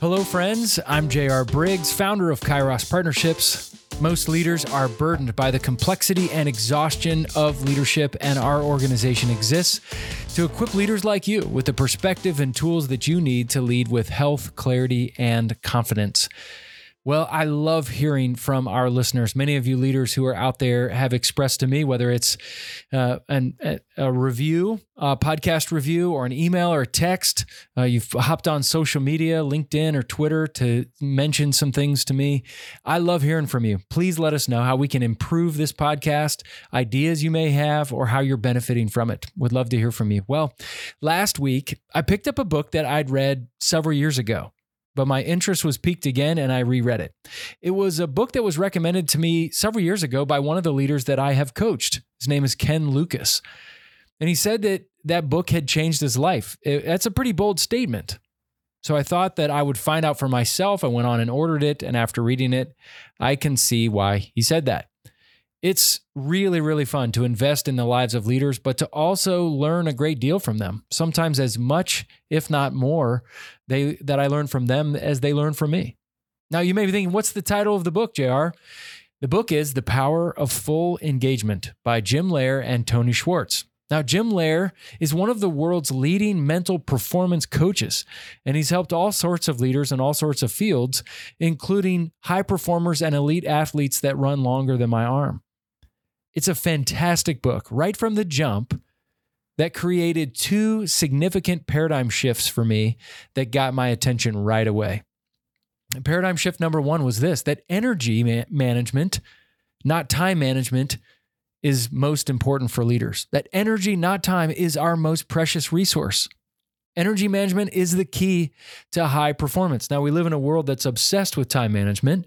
Hello, friends. I'm JR Briggs, founder of Kairos Partnerships. Most leaders are burdened by the complexity and exhaustion of leadership, and our organization exists to equip leaders like you with the perspective and tools that you need to lead with health, clarity, and confidence. Well, I love hearing from our listeners. Many of you leaders who are out there have expressed to me, whether it's uh, an, a review, a podcast review, or an email or a text. Uh, you've hopped on social media, LinkedIn or Twitter to mention some things to me. I love hearing from you. Please let us know how we can improve this podcast, ideas you may have, or how you're benefiting from it. Would love to hear from you. Well, last week, I picked up a book that I'd read several years ago but my interest was piqued again and I reread it. It was a book that was recommended to me several years ago by one of the leaders that I have coached. His name is Ken Lucas. And he said that that book had changed his life. It, that's a pretty bold statement. So I thought that I would find out for myself. I went on and ordered it. And after reading it, I can see why he said that. It's really, really fun to invest in the lives of leaders, but to also learn a great deal from them. Sometimes as much, if not more, they that I learn from them as they learn from me. Now you may be thinking, what's the title of the book, JR? The book is The Power of Full Engagement by Jim Loehr and Tony Schwartz. Now, Jim Loehr is one of the world's leading mental performance coaches, and he's helped all sorts of leaders in all sorts of fields, including high performers and elite athletes that run longer than my arm. It's a fantastic book, right from the jump, that created two significant paradigm shifts for me that got my attention right away. And paradigm shift number one was this that energy ma- management, not time management, is most important for leaders. That energy, not time, is our most precious resource. Energy management is the key to high performance. Now, we live in a world that's obsessed with time management.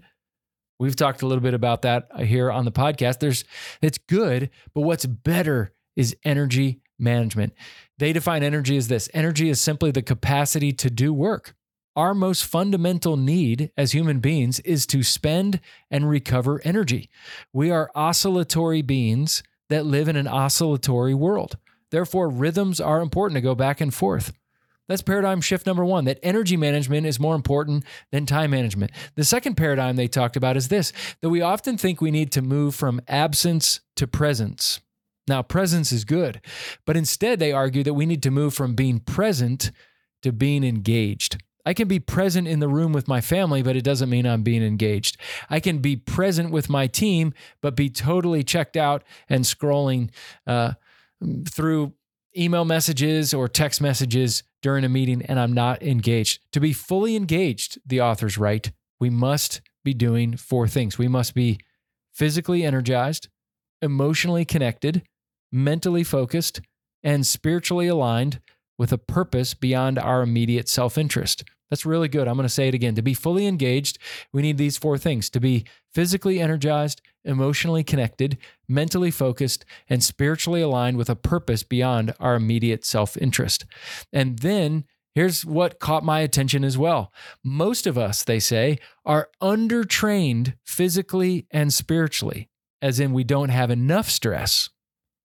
We've talked a little bit about that here on the podcast. There's it's good, but what's better is energy management. They define energy as this. Energy is simply the capacity to do work. Our most fundamental need as human beings is to spend and recover energy. We are oscillatory beings that live in an oscillatory world. Therefore, rhythms are important to go back and forth. That's paradigm shift number one that energy management is more important than time management. The second paradigm they talked about is this that we often think we need to move from absence to presence. Now, presence is good, but instead they argue that we need to move from being present to being engaged. I can be present in the room with my family, but it doesn't mean I'm being engaged. I can be present with my team, but be totally checked out and scrolling uh, through email messages or text messages during a meeting and I'm not engaged. To be fully engaged, the authors write, we must be doing four things. We must be physically energized, emotionally connected, mentally focused, and spiritually aligned with a purpose beyond our immediate self interest. That's really good. I'm going to say it again. To be fully engaged, we need these four things to be physically energized, emotionally connected, mentally focused, and spiritually aligned with a purpose beyond our immediate self interest. And then here's what caught my attention as well. Most of us, they say, are undertrained physically and spiritually, as in we don't have enough stress,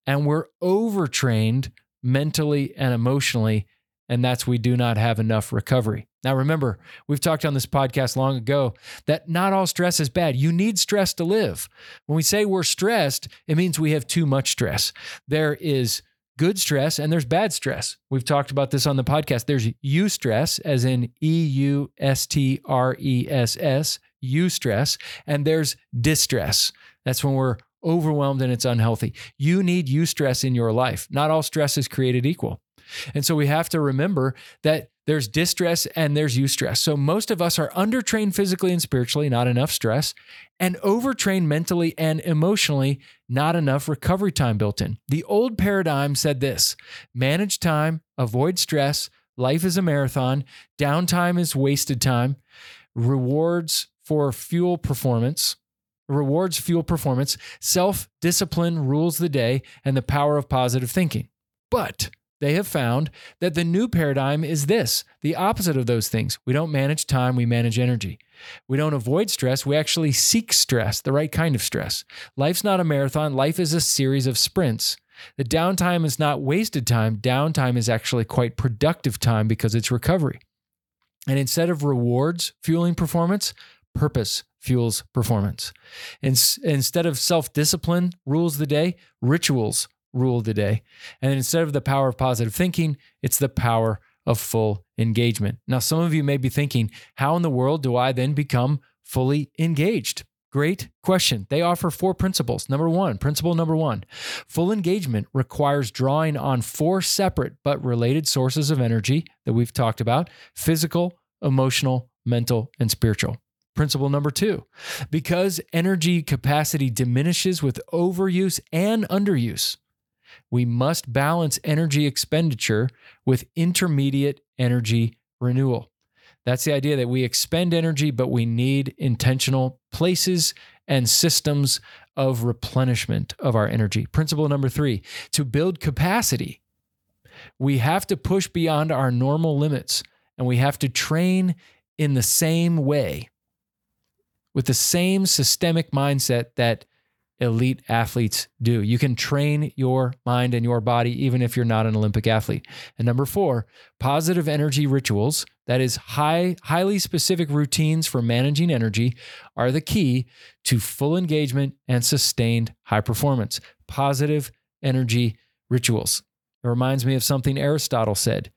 and we're overtrained mentally and emotionally, and that's we do not have enough recovery. Now, remember, we've talked on this podcast long ago that not all stress is bad. You need stress to live. When we say we're stressed, it means we have too much stress. There is good stress and there's bad stress. We've talked about this on the podcast. There's as in E U S T R E S S, eustress, and there's distress. That's when we're overwhelmed and it's unhealthy. You need eustress in your life. Not all stress is created equal. And so we have to remember that there's distress and there's eustress. So most of us are undertrained physically and spiritually, not enough stress, and overtrained mentally and emotionally, not enough recovery time built in. The old paradigm said this manage time, avoid stress, life is a marathon, downtime is wasted time, rewards for fuel performance. Rewards fuel performance, self discipline rules the day, and the power of positive thinking. But they have found that the new paradigm is this the opposite of those things. We don't manage time, we manage energy. We don't avoid stress, we actually seek stress, the right kind of stress. Life's not a marathon, life is a series of sprints. The downtime is not wasted time, downtime is actually quite productive time because it's recovery. And instead of rewards fueling performance, purpose fuels performance. instead of self discipline rules the day, rituals rule the day. And instead of the power of positive thinking, it's the power of full engagement. Now, some of you may be thinking, how in the world do I then become fully engaged? Great question. They offer four principles. Number one, principle number one full engagement requires drawing on four separate but related sources of energy that we've talked about physical, emotional, mental, and spiritual. Principle number two because energy capacity diminishes with overuse and underuse, we must balance energy expenditure with intermediate energy renewal. That's the idea that we expend energy, but we need intentional places and systems of replenishment of our energy. Principle number three to build capacity, we have to push beyond our normal limits and we have to train in the same way with the same systemic mindset that elite athletes do. You can train your mind and your body even if you're not an Olympic athlete. And number 4, positive energy rituals, that is high highly specific routines for managing energy are the key to full engagement and sustained high performance. Positive energy rituals. It reminds me of something Aristotle said.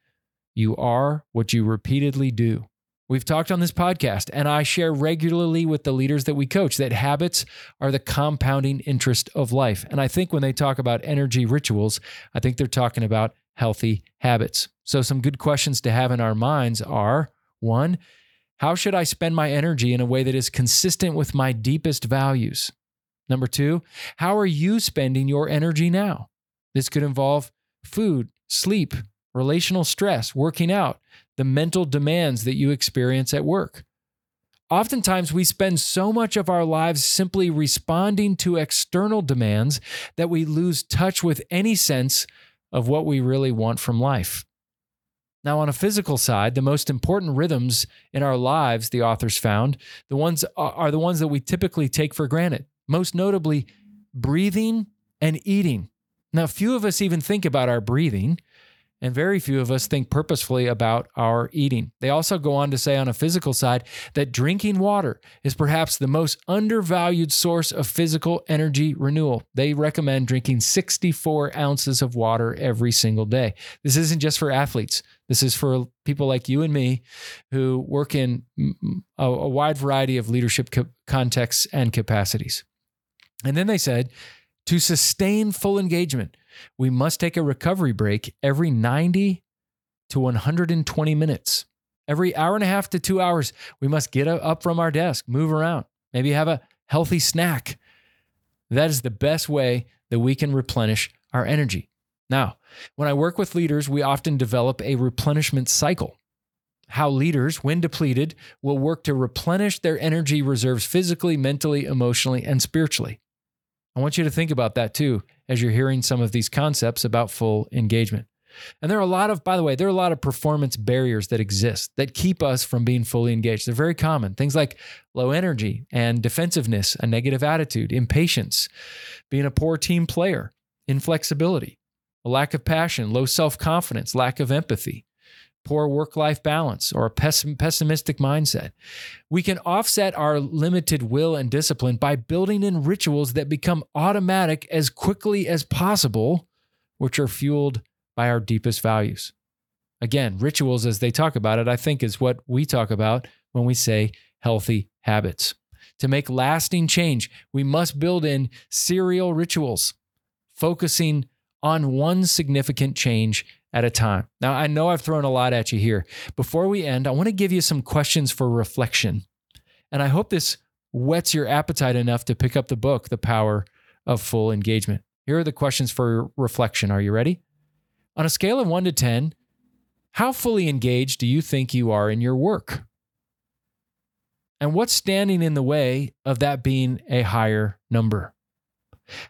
You are what you repeatedly do. We've talked on this podcast, and I share regularly with the leaders that we coach that habits are the compounding interest of life. And I think when they talk about energy rituals, I think they're talking about healthy habits. So, some good questions to have in our minds are one, how should I spend my energy in a way that is consistent with my deepest values? Number two, how are you spending your energy now? This could involve food, sleep, relational stress, working out, the mental demands that you experience at work. Oftentimes, we spend so much of our lives simply responding to external demands that we lose touch with any sense of what we really want from life. Now, on a physical side, the most important rhythms in our lives, the authors found, the ones uh, are the ones that we typically take for granted, most notably breathing and eating. Now, few of us even think about our breathing and very few of us think purposefully about our eating. They also go on to say on a physical side that drinking water is perhaps the most undervalued source of physical energy renewal. They recommend drinking 64 ounces of water every single day. This isn't just for athletes, this is for people like you and me who work in a, a wide variety of leadership co- contexts and capacities. And then they said to sustain full engagement, we must take a recovery break every 90 to 120 minutes. Every hour and a half to two hours, we must get up from our desk, move around, maybe have a healthy snack. That is the best way that we can replenish our energy. Now, when I work with leaders, we often develop a replenishment cycle. How leaders, when depleted, will work to replenish their energy reserves physically, mentally, emotionally, and spiritually. I want you to think about that too as you're hearing some of these concepts about full engagement. And there are a lot of, by the way, there are a lot of performance barriers that exist that keep us from being fully engaged. They're very common. Things like low energy and defensiveness, a negative attitude, impatience, being a poor team player, inflexibility, a lack of passion, low self confidence, lack of empathy, poor work life balance, or a pessimistic mindset. We can offset our limited will and discipline by building in rituals that become automatic as quickly as possible, which are fueled by our deepest values. Again, rituals, as they talk about it, I think is what we talk about when we say healthy habits. To make lasting change, we must build in serial rituals, focusing on one significant change at a time. Now, I know I've thrown a lot at you here. Before we end, I want to give you some questions for reflection. And I hope this whets your appetite enough to pick up the book, The Power of Full Engagement. Here are the questions for reflection. Are you ready? On a scale of one to 10, how fully engaged do you think you are in your work? And what's standing in the way of that being a higher number?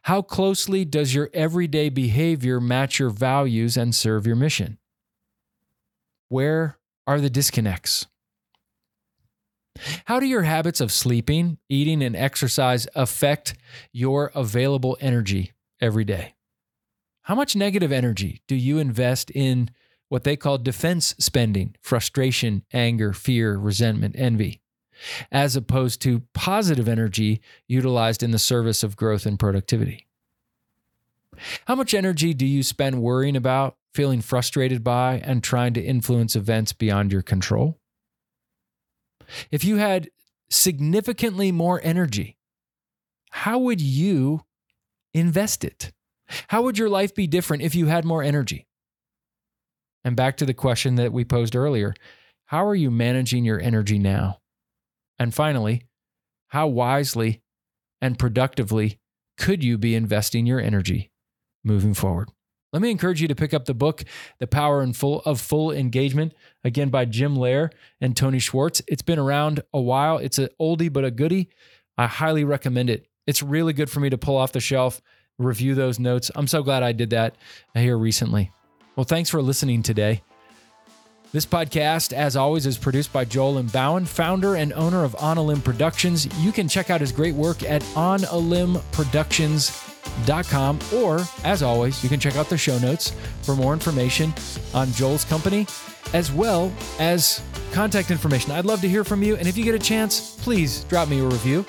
How closely does your everyday behavior match your values and serve your mission? Where are the disconnects? How do your habits of sleeping, eating, and exercise affect your available energy every day? How much negative energy do you invest in what they call defense spending, frustration, anger, fear, resentment, envy, as opposed to positive energy utilized in the service of growth and productivity. How much energy do you spend worrying about, feeling frustrated by, and trying to influence events beyond your control? If you had significantly more energy, how would you invest it? How would your life be different if you had more energy? And back to the question that we posed earlier how are you managing your energy now? And finally, how wisely and productively could you be investing your energy moving forward? Let me encourage you to pick up the book, The Power and Full of Full Engagement, again by Jim Loehr and Tony Schwartz. It's been around a while. It's an oldie but a goodie. I highly recommend it. It's really good for me to pull off the shelf, review those notes. I'm so glad I did that here recently. Well, thanks for listening today. This podcast, as always, is produced by Joel Bowen, founder and owner of On a Limb Productions. You can check out his great work at onalimbproductions.com, or as always, you can check out the show notes for more information on Joel's company, as well as contact information. I'd love to hear from you. And if you get a chance, please drop me a review,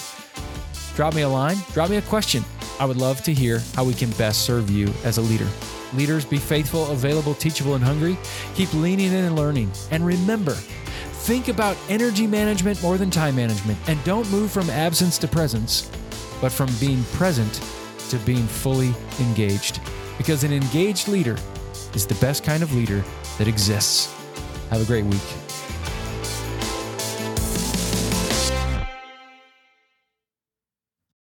drop me a line, drop me a question. I would love to hear how we can best serve you as a leader. Leaders, be faithful, available, teachable, and hungry. Keep leaning in and learning. And remember, think about energy management more than time management. And don't move from absence to presence, but from being present to being fully engaged. Because an engaged leader is the best kind of leader that exists. Have a great week.